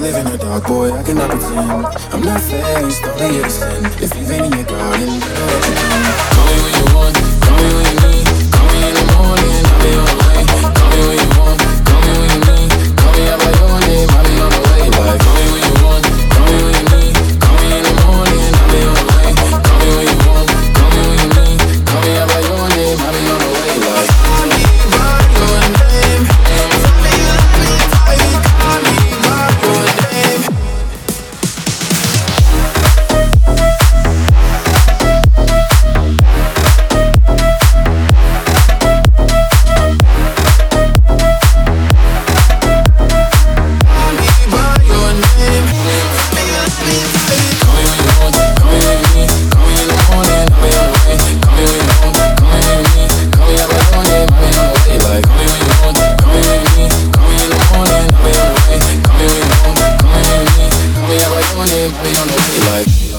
living a dark boy, I cannot pretend. I'm not faced, only innocent. If you've in your garden, girl, you? doing it, we on the like